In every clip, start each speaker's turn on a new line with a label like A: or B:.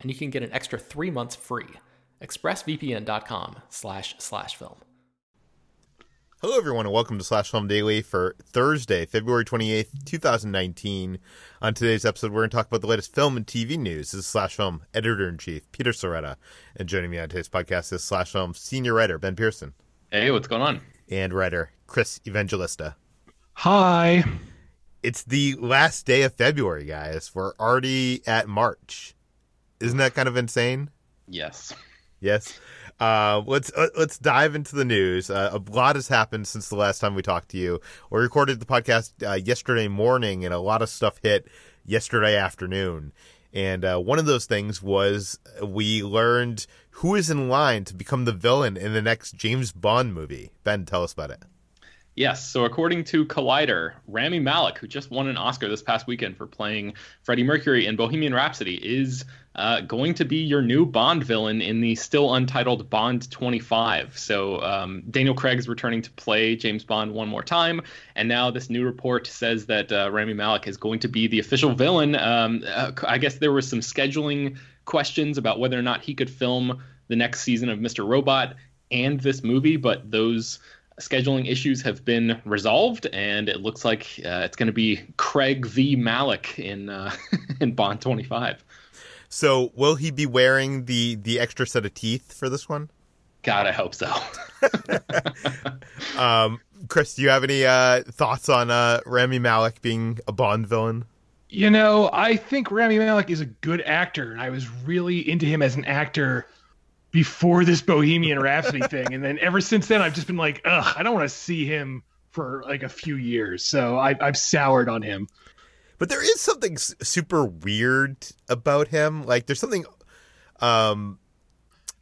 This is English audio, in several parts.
A: and you can get an extra three months free. ExpressVPN.com slash slash film.
B: Hello, everyone, and welcome to Slash Film Daily for Thursday, February 28th, 2019. On today's episode, we're going to talk about the latest film and TV news. This is Slash Film Editor in Chief, Peter Sciretta. And joining me on today's podcast is Slash Film Senior Writer, Ben Pearson.
C: Hey, what's going on?
B: And writer, Chris Evangelista.
D: Hi.
B: It's the last day of February, guys. We're already at March. Isn't that kind of insane?
C: Yes.
B: Yes. Uh, let's uh, let's dive into the news. Uh, a lot has happened since the last time we talked to you. We recorded the podcast uh, yesterday morning, and a lot of stuff hit yesterday afternoon. And uh, one of those things was we learned who is in line to become the villain in the next James Bond movie. Ben, tell us about it.
C: Yes. So, according to Collider, Rami Malek, who just won an Oscar this past weekend for playing Freddie Mercury in Bohemian Rhapsody, is uh, going to be your new Bond villain in the still untitled Bond 25. So, um, Daniel Craig is returning to play James Bond one more time. And now, this new report says that uh, Rami Malek is going to be the official villain. Um, uh, I guess there were some scheduling questions about whether or not he could film the next season of Mr. Robot and this movie, but those scheduling issues have been resolved, and it looks like uh, it's going to be Craig v. Malek in uh, in Bond 25.
B: So, will he be wearing the the extra set of teeth for this one?
C: God, I hope so.
B: um, Chris, do you have any uh, thoughts on uh, Rami Malek being a Bond villain?
D: You know, I think Rami Malek is a good actor, and I was really into him as an actor before this Bohemian Rhapsody thing, and then ever since then, I've just been like, ugh, I don't want to see him for like a few years. So I, I've soured on him.
B: But there is something super weird about him. Like there's something. Um,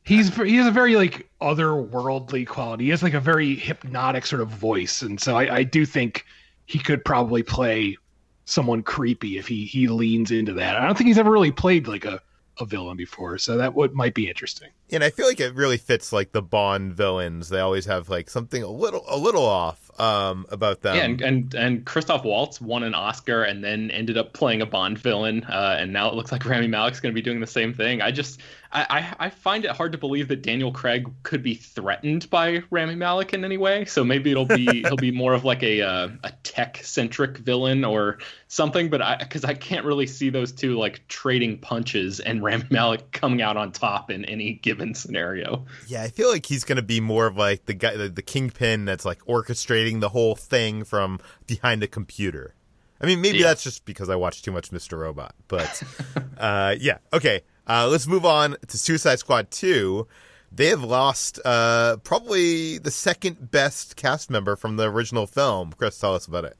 D: he's he has a very like otherworldly quality. He has like a very hypnotic sort of voice, and so I, I do think he could probably play someone creepy if he he leans into that. I don't think he's ever really played like a a villain before, so that would might be interesting.
B: And I feel like it really fits like the Bond villains. They always have like something a little a little off um, about them.
C: Yeah, and, and and Christoph Waltz won an Oscar and then ended up playing a Bond villain, uh, and now it looks like Rami Malek's going to be doing the same thing. I just I, I find it hard to believe that Daniel Craig could be threatened by Rami Malek in any way. So maybe it'll be he'll be more of like a uh, a tech centric villain or something. But I because I can't really see those two like trading punches and Rami Malek coming out on top in any given scenario.
B: Yeah, I feel like he's gonna be more of like the guy the, the kingpin that's like orchestrating the whole thing from behind a computer. I mean, maybe yeah. that's just because I watched too much Mr. Robot, but uh, yeah, okay. Uh, let's move on to Suicide Squad 2. They have lost uh, probably the second best cast member from the original film. Chris, tell us about it.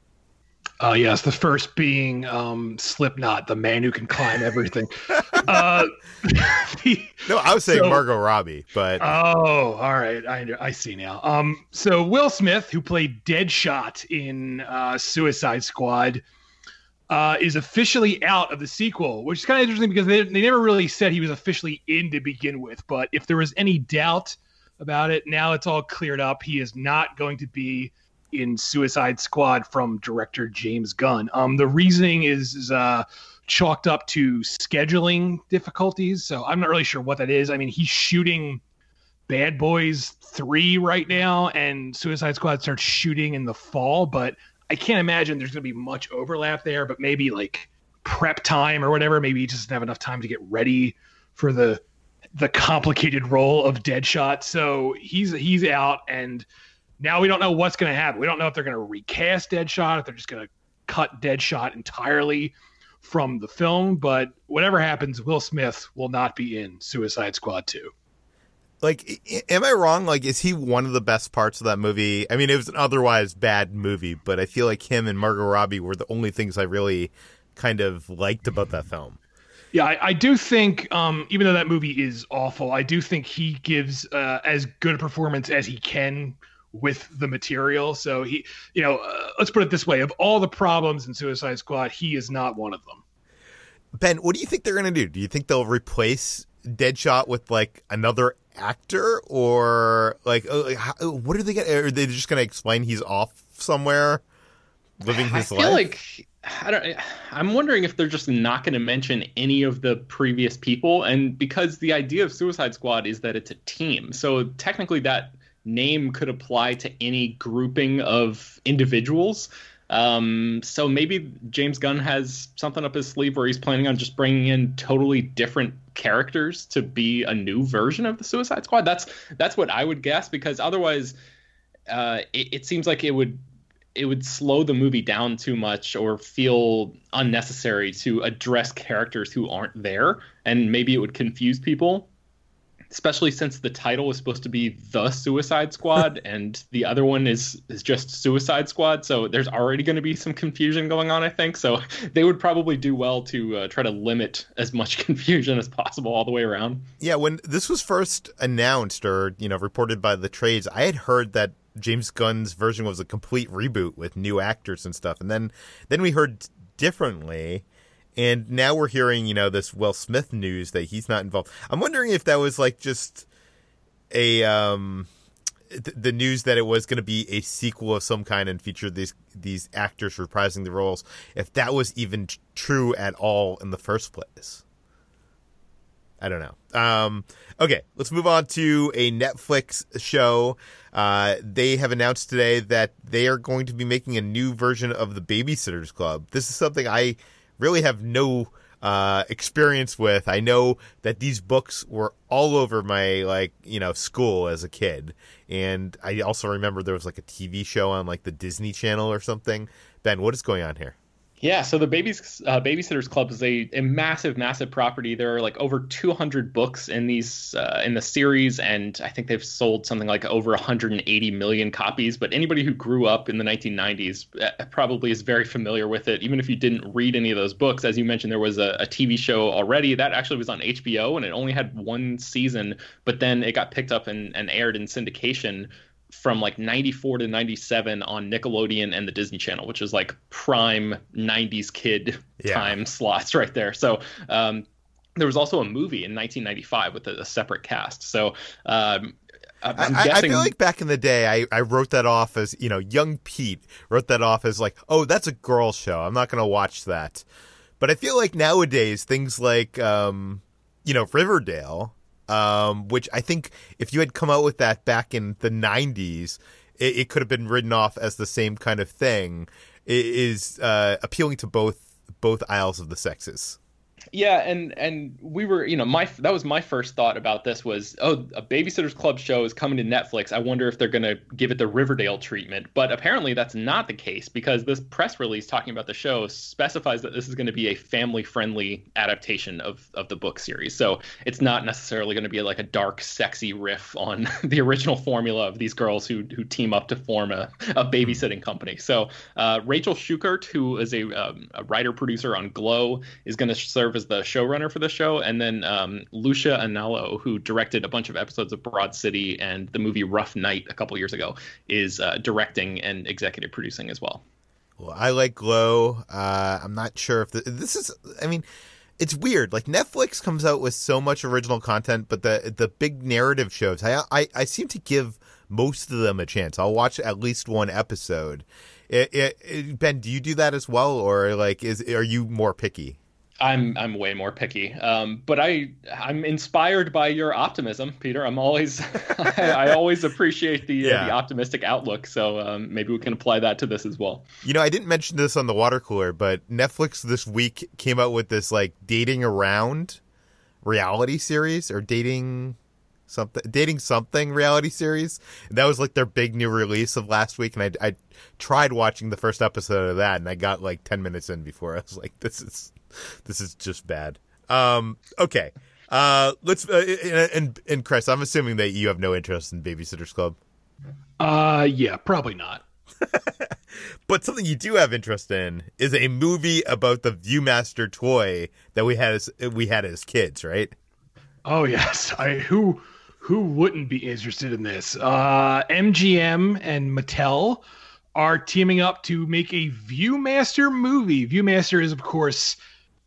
D: Uh, yes, the first being um, Slipknot, the man who can climb everything. uh,
B: the, no, I was saying so, Margot Robbie, but
D: oh, all right, I I see now. Um, so Will Smith, who played Deadshot in uh, Suicide Squad, uh, is officially out of the sequel, which is kind of interesting because they, they never really said he was officially in to begin with. But if there was any doubt about it, now it's all cleared up. He is not going to be in Suicide Squad from director James Gunn. Um, the reasoning is, is uh, chalked up to scheduling difficulties. So I'm not really sure what that is. I mean, he's shooting Bad Boys 3 right now, and Suicide Squad starts shooting in the fall, but I can't imagine there's going to be much overlap there, but maybe like prep time or whatever. Maybe he just doesn't have enough time to get ready for the the complicated role of Deadshot. So he's he's out, and now we don't know what's going to happen. We don't know if they're going to recast Deadshot, if they're just going to cut Deadshot entirely from the film. But whatever happens, Will Smith will not be in Suicide Squad 2.
B: Like, am I wrong? Like, is he one of the best parts of that movie? I mean, it was an otherwise bad movie, but I feel like him and Margot Robbie were the only things I really kind of liked about that film.
D: Yeah, I, I do think, um, even though that movie is awful, I do think he gives uh, as good a performance as he can with the material. So he, you know, uh, let's put it this way: of all the problems in Suicide Squad, he is not one of them.
B: Ben, what do you think they're going to do? Do you think they'll replace Deadshot with like another actor, or like, uh, how, what are they going? Are they just going to explain he's off somewhere, living his life?
C: I
B: life?
C: feel like I don't. I'm wondering if they're just not going to mention any of the previous people, and because the idea of Suicide Squad is that it's a team, so technically that name could apply to any grouping of individuals. Um, so maybe James Gunn has something up his sleeve where he's planning on just bringing in totally different characters to be a new version of the Suicide Squad. That's that's what I would guess because otherwise, uh, it, it seems like it would it would slow the movie down too much or feel unnecessary to address characters who aren't there, and maybe it would confuse people especially since the title was supposed to be the Suicide Squad and the other one is is just Suicide Squad. So there's already going to be some confusion going on, I think. So they would probably do well to uh, try to limit as much confusion as possible all the way around.
B: Yeah, when this was first announced or you know reported by the trades, I had heard that James Gunn's version was a complete reboot with new actors and stuff, and then then we heard differently. And now we're hearing, you know, this Will Smith news that he's not involved. I'm wondering if that was like just a um th- the news that it was going to be a sequel of some kind and feature these these actors reprising the roles. If that was even t- true at all in the first place. I don't know. Um, okay, let's move on to a Netflix show. Uh, they have announced today that they are going to be making a new version of the Babysitters Club. This is something I really have no uh, experience with. I know that these books were all over my like you know school as a kid, and I also remember there was like a TV show on like the Disney Channel or something. Ben, what is going on here?
C: Yeah, so the Babies uh, Babysitters Club is a, a massive, massive property. There are like over 200 books in these uh, in the series, and I think they've sold something like over 180 million copies. But anybody who grew up in the 1990s uh, probably is very familiar with it, even if you didn't read any of those books. As you mentioned, there was a, a TV show already that actually was on HBO, and it only had one season, but then it got picked up and, and aired in syndication from like 94 to 97 on Nickelodeon and the Disney Channel, which is like prime 90s kid
B: Yeah.
C: time slots right there. So, um, there was also a movie in 1995 with a, a separate cast. So, um, I'm
B: I, I- I feel like back in the day, I, I wrote that off as you know, young Pete wrote that off as like, oh, that's a girl show. I'm not going to watch that. But I feel like nowadays things like, um, you know, Riverdale, um, which I think if you had come out with that back in the '90s, it, it could have been written off as the same kind of thing. It is uh, appealing to both both aisles of the sexes.
C: Yeah, and and we were, you know, my that was my first thought about this was, oh, a Babysitters Club show is coming to Netflix. I wonder if they're going to give it the Riverdale treatment. But apparently that's not the case because this press release talking about the show specifies that this is going to be a family-friendly adaptation of of the book series. So it's not necessarily going to be like a dark, sexy riff on the original formula of these girls who who team up to form a, a babysitting company. So uh, Rachel Shukert, who is a, um, a writer producer on Glow, is going to serve as the showrunner for the show, and then um, Lucia Aniello, who directed a bunch of episodes of Broad City and the movie Rough Night a couple years ago, is uh, directing and executive producing as well.
B: Well, I like Glow. Uh, I'm not sure if the, this is. I mean, it's weird. Like Netflix comes out with so much original content, but the the big narrative shows, I I, I seem to give most of them a chance. I'll watch at least one episode. It, it, it, ben, do you do that as well, or like is are you more picky?
C: I'm I'm way more picky, um, but I I'm inspired by your optimism, Peter. I'm always I, I, always appreciate the yeah. uh, the optimistic outlook. So um, maybe we can apply that to this as well.
B: You know, I didn't mention this on the water cooler, but Netflix this week came out with this like dating around reality series or dating something dating something reality series. And that was like their big new release of last week, and I I tried watching the first episode of that, and I got like ten minutes in before I was like, this is this is just bad. Um, okay. Uh, let's uh, and and Chris, I'm assuming that you have no interest in Babysitters Club.
D: Uh, yeah, probably not.
B: but something you do have interest in is a movie about the ViewMaster toy that we had as we had as kids, right?
D: Oh yes, I who who wouldn't be interested in this? Uh, MGM and Mattel are teaming up to make a ViewMaster movie. ViewMaster is, of course,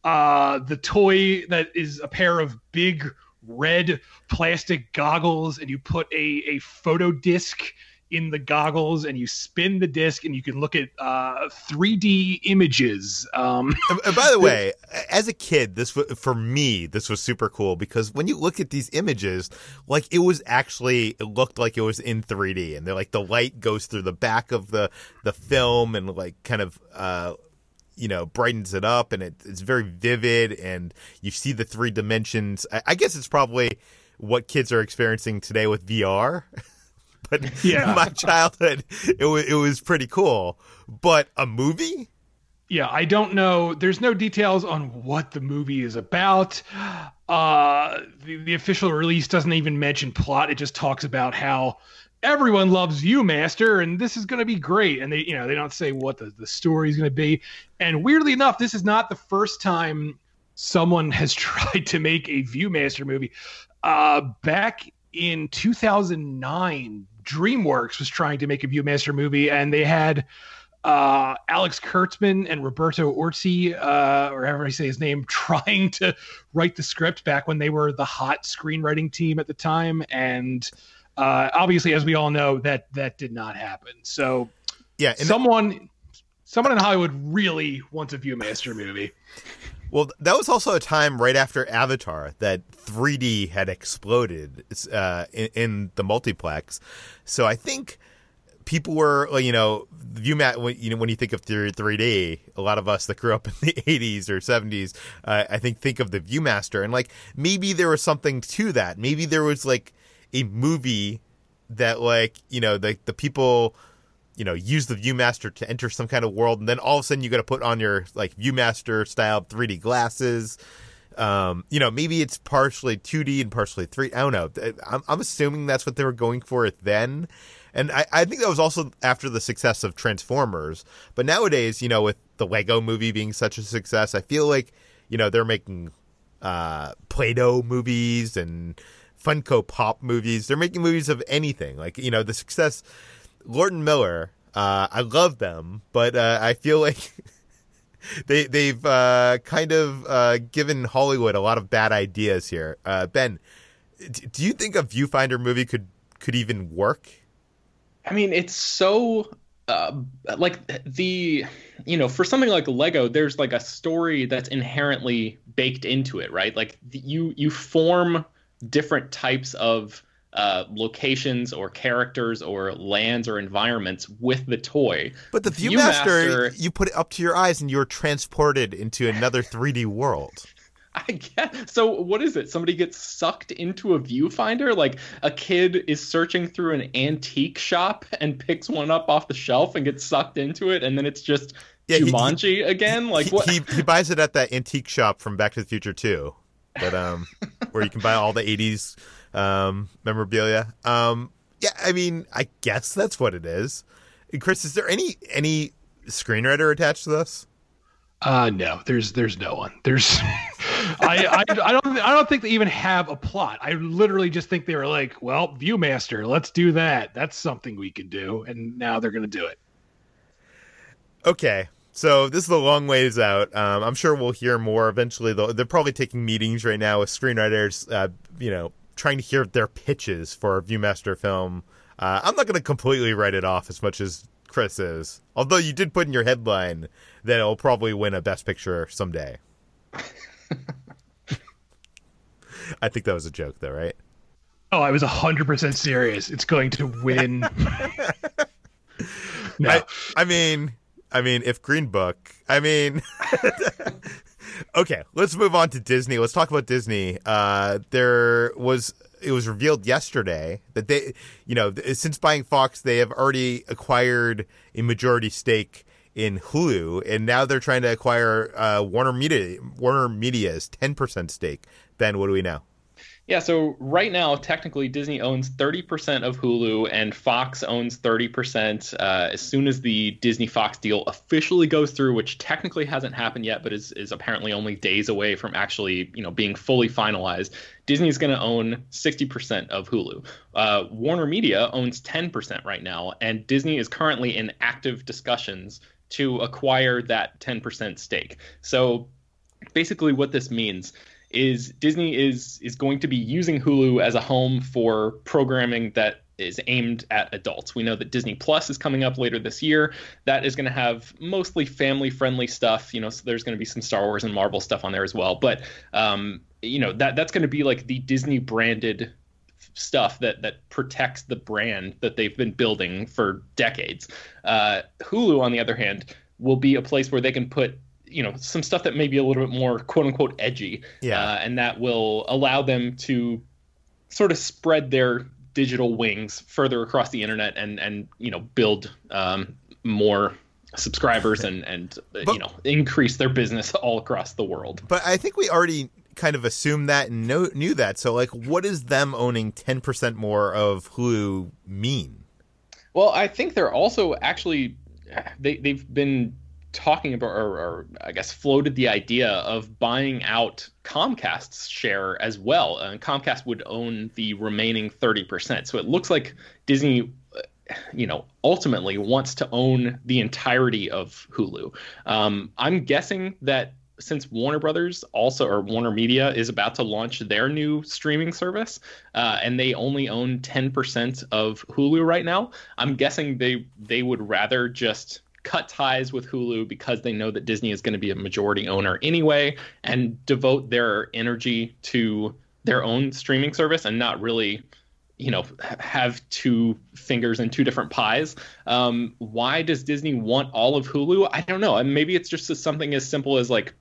D: uh, the toy that is a pair of big red plastic goggles, and you put a, a photo disc in the goggles and you spin the disc and you can look at uh, 3D images. Um,
B: by the way, as a kid, this was, for me this was super cool because when you look at these images, like it was actually it looked like it was in 3D, and they're like the light goes through the back of the the film and like kind of. Uh, you know brightens it up and it, it's very vivid and you see the three dimensions. I, I, guess it's probably what kids are experiencing today with vr but yeah. my childhood it was, it was pretty cool. But a movie?
D: Yeah i don't know. There's no details on what the movie is about. Uh the, the official release doesn't even mention plot. It just talks about how everyone loves ViewMaster, and this is going to be great. And they you know they don't say what the, the story is going to be. And weirdly enough this is not the first time someone has tried to make a viewmaster movie. Uh, back in 2009 dreamworks was trying to make a viewmaster movie and they had uh, Alex Kurtzman and Roberto Orci, uh, or however I say his name, trying to write the script back when they were the hot screenwriting team at the time. And uh, obviously, as we all know, that that did not happen. So,
B: yeah,
D: someone someone in Hollywood really wants a ViewMaster movie.
B: Well, that was also a time right after Avatar that 3D had exploded uh, in, in, the multiplex. So I think people were, you know, ViewMat. You know, when you think of 3D, a lot of us that grew up in the 80s or 70s, uh, I think think of the ViewMaster, and like maybe there was something to that. Maybe there was like a movie that like you know the the people you know use the viewmaster to enter some kind of world and then all of a sudden you got to put on your like viewmaster style 3d glasses. Um, you know maybe it's partially 2d and partially 3 i don't know. I'm, I'm assuming that's what they were going for it then. And I, I think that was also after the success of transformers. But nowadays you know with the lego movie being such a success i feel like you know they're making uh play-doh movies and Funko Pop movies. They're making movies of anything. Like you know, the success. Lord and Miller. Uh, I love them, but uh, I feel like they they've uh, kind of uh, given Hollywood a lot of bad ideas here. Uh, ben, do you think a Viewfinder movie could could even work?
C: I mean, it's so uh, like the you know for something like lego there's like a story that's inherently baked into it right like you you form different types of uh, locations or characters or lands or environments with the toy.
B: But the Viewmaster, Viewmaster you put it up to your eyes and you're transported into another 3D world.
C: I guess. So what is it? Somebody gets sucked into a viewfinder? Like a kid is searching through an antique shop and picks one up off the shelf and gets sucked into it, and then it's just yeah, Jumanji he, he, again? Like
B: he,
C: what?
B: He, he buys it at that antique shop from Back to the Future too but um, where you can buy all the '80s um, memorabilia. Um, yeah, I mean, I guess that's what it is. Chris, is there any any screenwriter attached to this?
D: Uh, no, there's there's no one. There's, I, I I don't I don't think they even have a plot. I literally just think they were like, well, ViewMaster, let's do that. That's something we can do, and now they're gonna do it.
B: Okay, so this is a long ways out. Um, I'm sure we'll hear more eventually. Though they're probably taking meetings right now with screenwriters, uh, you know, trying to hear their pitches for a ViewMaster film. Uh, I'm not going to completely write it off as much as Chris is. Although you did put in your headline that it'll probably win a Best Picture someday. I think that was a joke, though, right?
D: Oh, I was hundred percent serious. It's going to win. no,
B: I, I mean, I mean, if Green Book, I mean, okay, let's move on to Disney. Let's talk about Disney. Uh, there was it was revealed yesterday that they, you know, since buying Fox, they have already acquired a majority stake in Hulu, and now they're trying to acquire uh, Warner Media. Warner Media's ten percent stake. Ben, what do we know?
C: Yeah, so right now, technically, Disney owns 30% of Hulu and Fox owns 30%. Uh, as soon as the Disney Fox deal officially goes through, which technically hasn't happened yet, but is, is apparently only days away from actually you know, being fully finalized, Disney is going to own 60% of Hulu. Uh, Warner Media owns 10% right now, and Disney is currently in active discussions to acquire that 10% stake. So basically, what this means is Disney is is going to be using Hulu as a home for programming that is aimed at adults. We know that Disney Plus is coming up later this year. That is going to have mostly family friendly stuff. You know, so there's going to be some Star Wars and Marvel stuff on there as well. But um, you know that that's going to be like the Disney branded stuff that that protects the brand that they've been building for decades. Uh, Hulu, on the other hand, will be a place where they can put you know some stuff that may be a little bit more quote unquote edgy
B: Yeah.
C: uh, and that will allow them to sort of spread their digital wings further across the internet and and you know build um, more subscribers and and
B: But-
C: you know increase their business all across the world
B: But I think we already kind of assumed that and know, knew that. So, like, what does them owning ten percent more of Hulu mean?
C: Well, I think they're also actually they they've been talking about or, or I guess floated the idea of buying out Comcast's share as well. And Comcast would own the remaining 30%. So it looks like Disney uh, you know ultimately wants to own the entirety of Hulu. Um, I'm guessing that since Warner Brothers also or Warner Media is about to launch their new streaming service, uh, and they only own 10% of Hulu right now, I'm guessing they they would rather just cut ties with Hulu because they know that Disney is going to be a majority owner anyway, and devote their energy to their own streaming service and not really you know have two fingers in two different pies. Um, why does disney want all of hulu? I don't know. And maybe it's just something as simple as like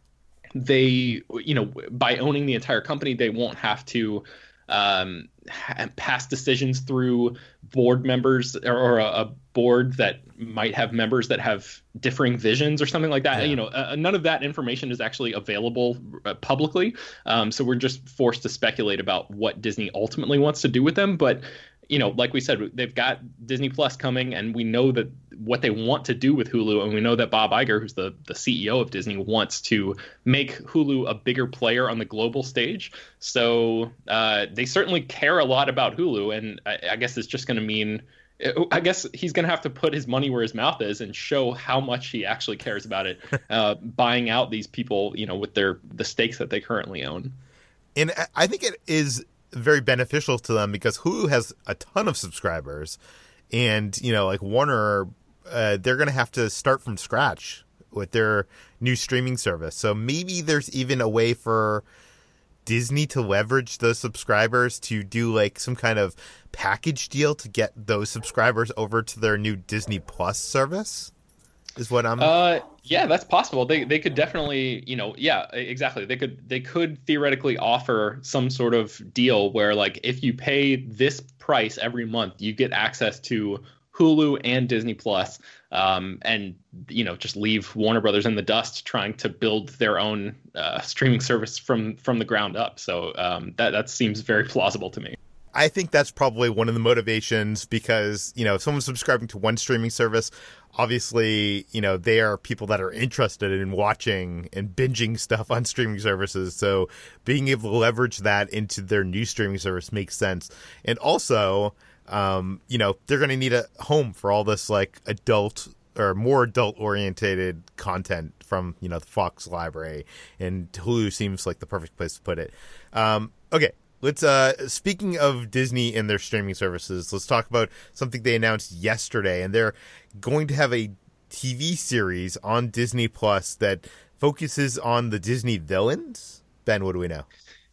C: they you know by owning the entire company they won't have to um, pass decisions through board members or, or a, a board that might have members that have differing visions or something like that.
B: Yeah.
C: You know, uh, none of that information is actually available uh, publicly, um, so we're just forced to speculate about what Disney ultimately wants to do with them. But you know, like we said, they've got Disney Plus coming, and we know that what they want to do with Hulu, and we know that Bob Iger, who's the the CEO of Disney, wants to make Hulu a bigger player on the global stage. So uh, they certainly care a lot about Hulu, and I, I guess it's just going to mean. I guess he's going to have to put his money where his mouth is and show how much he actually cares about it, uh, buying out these people, you know, with their the stakes that they currently own.
B: And I- I think it is very beneficial to them because Hulu has a ton of subscribers, and you know, like Warner, uh, they're going to have to start from scratch with their new streaming service. So maybe there's even a way for Disney to leverage those subscribers to do like some kind of package deal to get those subscribers over to their new Disney Plus service. Is what I'm.
C: Uh, yeah, that's possible. They they could definitely, you know, yeah, exactly. They could they could theoretically offer some sort of deal where like if you pay this price every month, you get access to Hulu and Disney Plus, um, and you know just leave Warner Brothers in the dust trying to build their own uh, streaming service from from the ground up. So um, that that seems very plausible to me.
B: I think that's probably one of the motivations because, you know, if someone's subscribing to one streaming service, obviously, you know, they are people that are interested in watching and binging stuff on streaming services. So being able to leverage that into their new streaming service makes sense. And also, um, you know, they're going to need a home for all this like adult or more adult orientated content from, you know, the Fox library and Hulu seems like the perfect place to put it. Um, okay let's uh speaking of Disney and their streaming services, let's talk about something they announced yesterday and they're going to have a TV series on Disney Plus that focuses on the Disney villains. Ben, what do we know?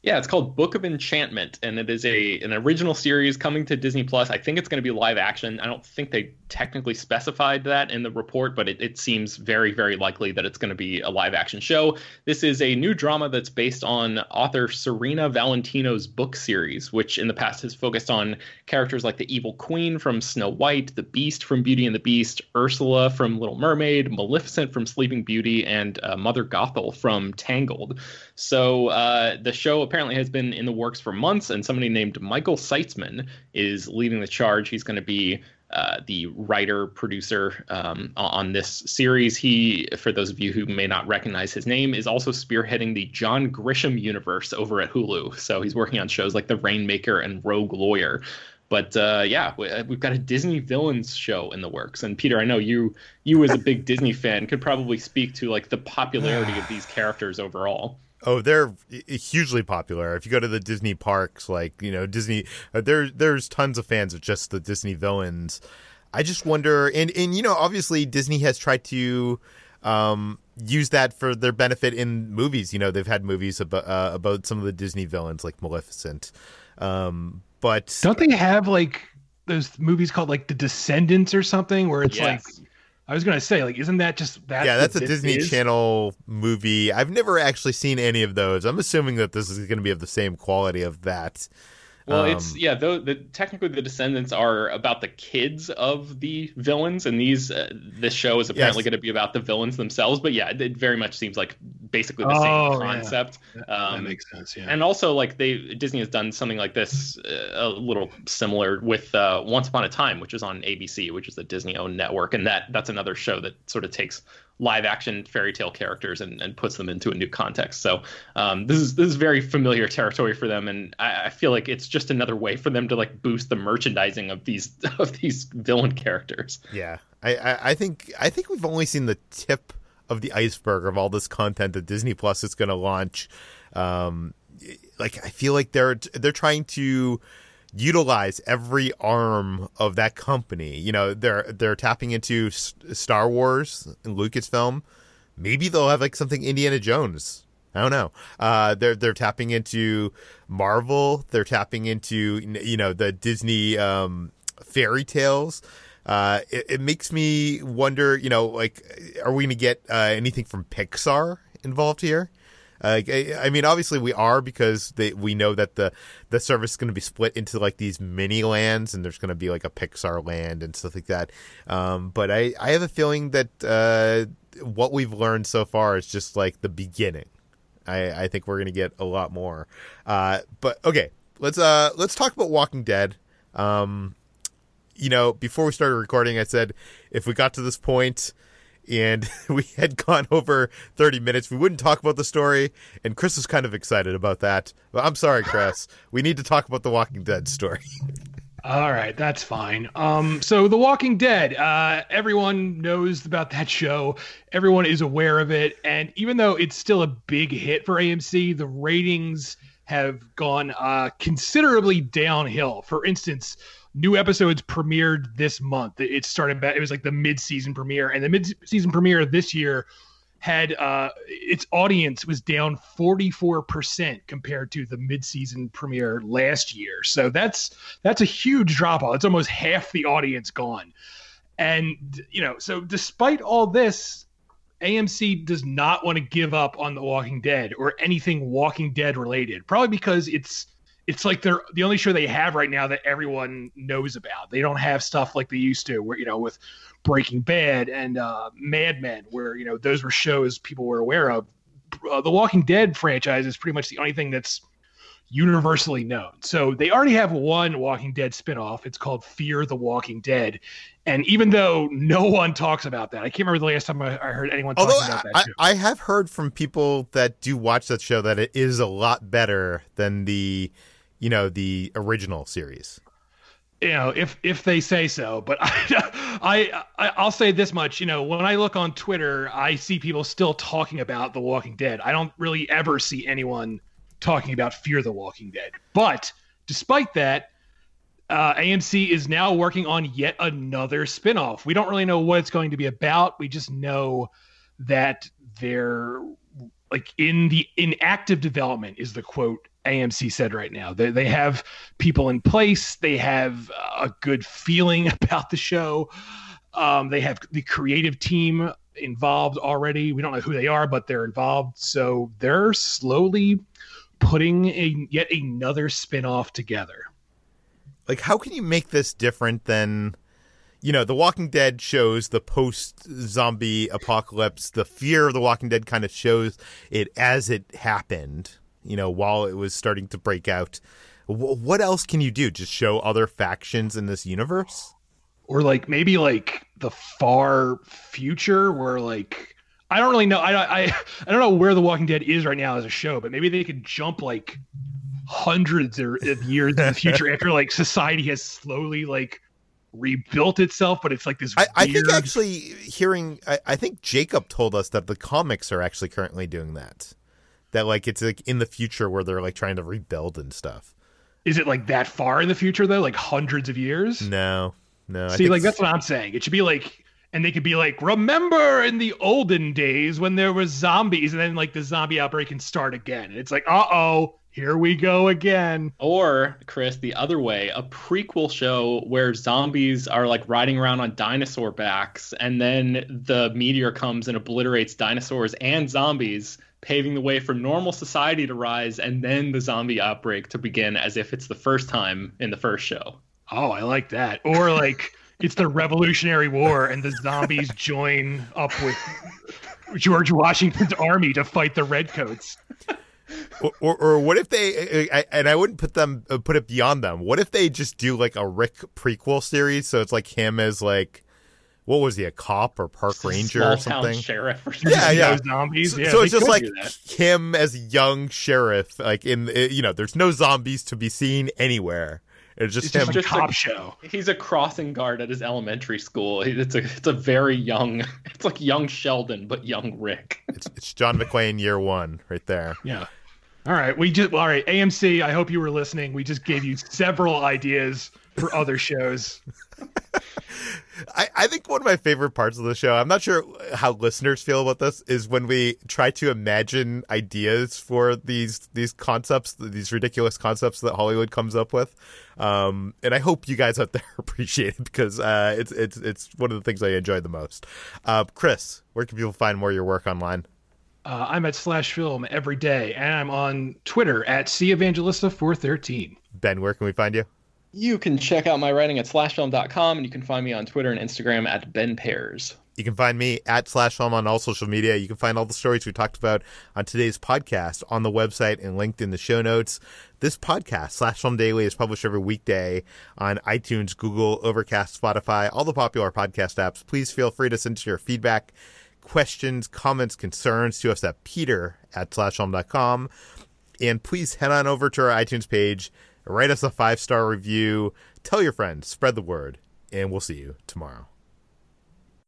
C: Yeah, it's called Book of Enchantment, and it is a an original series coming to Disney Plus. I think it's going to be live action. I don't think they technically specified that in the report, but it, it seems very, very likely that it's going to be a live action show. This is a new drama that's based on author Serena Valentino's book series, which in the past has focused on characters like the Evil Queen from Snow White, the Beast from Beauty and the Beast, Ursula from Little Mermaid, Maleficent from Sleeping Beauty, and uh, Mother Gothel from Tangled. So uh, the show apparently has been in the works for months, and somebody named Michael Seitzman is leading the charge. He's going to be uh, the writer producer um, on this series. He, for those of you who may not recognize his name, is also spearheading the John Grisham universe over at Hulu. So he's working on shows like The Rainmaker and Rogue Lawyer. But uh, yeah, uh, we've got a Disney villains show in the works. And Peter, I know you, you as a big Disney fan, could probably speak to like the popularity of these characters overall.
B: Oh, they're hugely popular. If you go to the Disney parks, like you know Disney, uh, there there's tons of fans of just the Disney villains. I just wonder, and and you know, obviously Disney has tried to um, use that for their benefit in movies. You know, they've had movies about uh, about some of the Disney villains, like Maleficent. Um, but
D: don't they have like those movies called like The Descendants or something, where it's yes. like I was gonna say, like, isn't that just that?
B: Yeah, that's a Disney is? Channel movie. I've never actually seen any of those. I'm assuming that this is going to be of the same quality of that.
C: Well, um, it's yeah. Though the technically the descendants are about the kids of the villains, and these uh, this show is apparently yes. going to be about the villains themselves. But yeah, it very much seems like basically the oh, same concept.
D: Yeah. That, um, that, makes sense. Yeah.
C: And also, like they Disney has done something like this uh, a little similar with uh, Once Upon a Time, which is on ABC, which is the Disney owned network, and that that's another show that sort of takes live action fairy tale characters and, and puts them into a new context. So um, this is this is very familiar territory for them, and I, I, feel like it's just another way for them to like boost the merchandising of these of these villain characters.
B: Yeah, I, I, I think I think we've only seen the tip of the iceberg of all this content that Disney Plus is going to launch. Um, like I feel like they're they're trying to utilize every arm of that company. You know, they're they're tapping into Star Wars and Lucasfilm. Maybe they'll have like something Indiana Jones. I don't know. Uh, they're they're tapping into Marvel. They're tapping into you know the Disney um, fairy tales. Uh, it, it, makes me wonder. You know, like, are we going to get uh, anything from Pixar involved here? Uh, I mean, obviously we are because they, we know that the the service is going to be split into like these mini lands, and there's going to be like a Pixar land and stuff like that. Um, but I I have a feeling that uh, what we've learned so far is just like the beginning. I I think we're going to get a lot more. Uh, but okay, let's uh let's talk about Walking Dead. Um, you know, before we started recording, I said if we got to this point and we had gone over 30 minutes. We wouldn't talk about the story, and Chris was kind of excited about that. But I'm sorry, Chris. we need to talk about the Walking Dead story.
D: All right, that's fine. Um, so The Walking Dead, uh, everyone knows about that show. Everyone is aware of it, and even though it's still a big hit for AMC, the ratings have gone uh, considerably downhill. For instance, new episodes premiered this month. It started back, it was like the mid-season premiere, and the mid-season premiere this year had uh, its audience was down 44% compared to the mid-season premiere last year. So that's that's a huge drop off. It's almost half the audience gone. And you know, so despite all this, AMC does not want to give up on The Walking Dead or anything Walking Dead related. Probably because it's it's like they're the only show they have right now that everyone knows about. They don't have stuff like they used to, where you know, with Breaking Bad and uh, Mad Men, where you know those were shows people were aware of. Uh, the Walking Dead franchise is pretty much the only thing that's universally known. So they already have one Walking Dead spinoff. It's called Fear the Walking Dead. And even though no one talks about that, I can't remember the last time I, I heard anyone talking Although about that.
B: I, show. I have heard from people that do watch that show that it is a lot better than the you know the original series
D: you know if if they say so but I, I i'll say this much you know when i look on twitter i see people still talking about the walking dead i don't really ever see anyone talking about Fear the Walking Dead. But despite that, uh, AMC is now working on yet another spinoff. We don't really know what it's going to be about. We just know that they're like in the in active development is the quote AMC said right now. They they have people in place. They have a good feeling about the show. Um, they have the creative team involved already. We don't know who they are, but they're involved. So they're slowly putting a yet another spin-off together.
B: Like how can you make this different than you know, The Walking Dead shows the post zombie apocalypse. The fear of The Walking Dead kind of shows it as it happened, you know, while it was starting to break out. W- what else can you do? Just show other factions in this universe?
D: Or like maybe like the far future where like I don't really know. I I I don't know where The Walking Dead is right now as a show, but maybe they could jump like hundreds of years in the future after like society has slowly like rebuilt itself, but it's like this.
B: I, I think actually hearing, I, I, think Jacob told us that the comics are actually currently doing that. That like it's like in the future where they're like trying to rebuild and stuff.
D: Is it like that far in the future though? Like hundreds of years?
B: No, no.
D: See, like that's what I'm saying. It should be like, and they could be like, remember in the olden days when there was zombies, and then like the zombie outbreak can start again. And it's like, uh oh, here we go again.
C: Or, Chris, the other way, a prequel show where zombies are like riding around on dinosaur backs, and then the meteor comes and obliterates dinosaurs and zombies, paving the way for normal society to rise, and then the zombie outbreak to begin as if it's the first time in the first show.
D: Oh, I like that. Or like it's the Revolutionary War and the zombies join up with George Washington's army to fight the redcoats
B: or, or, or, what if they and I wouldn't put them uh, put it beyond them. What if they just do like a Rick prequel series? So it's like him as like what was he a cop or park ranger or something?
C: sheriff or something.
B: Yeah, yeah.
D: Zombies.
B: So,
D: yeah,
B: so it's just like him as a young sheriff. Like in you know, there's no zombies to be seen anywhere. It's just
D: it's
B: him.
D: Just a cop a, show.
C: He's a crossing guard at his elementary school. It's a it's a very young. It's like young Sheldon, but young Rick.
B: It's, it's John McClane year one, right there.
D: Yeah. All right, we just all right. AMC, I hope you were listening. We just gave you several ideas for other shows.
B: I, I think one of my favorite parts of the show, I'm not sure how listeners feel about this, is when we try to imagine ideas for these these concepts, these ridiculous concepts that Hollywood comes up with. Um, and I hope you guys out there appreciate it because uh, it's it's it's one of the things I enjoy the most. Uh, Chris, where can people find more of your work online?
D: Uh, I'm at Slash Film every day, and I'm on Twitter at C Evangelista413.
B: Ben, where can we find you?
C: You can check out my writing at slashfilm.com, and you can find me on Twitter and Instagram at Ben Pears.
B: You can find me at slashfilm on all social media. You can find all the stories we talked about on today's podcast on the website and linked in the show notes. This podcast, Slash Film Daily, is published every weekday on iTunes, Google, Overcast, Spotify, all the popular podcast apps. Please feel free to send your feedback questions, comments, concerns to us at peter at slashfilm.com. And please head on over to our iTunes page, write us a five star review, tell your friends, spread the word, and we'll see you tomorrow.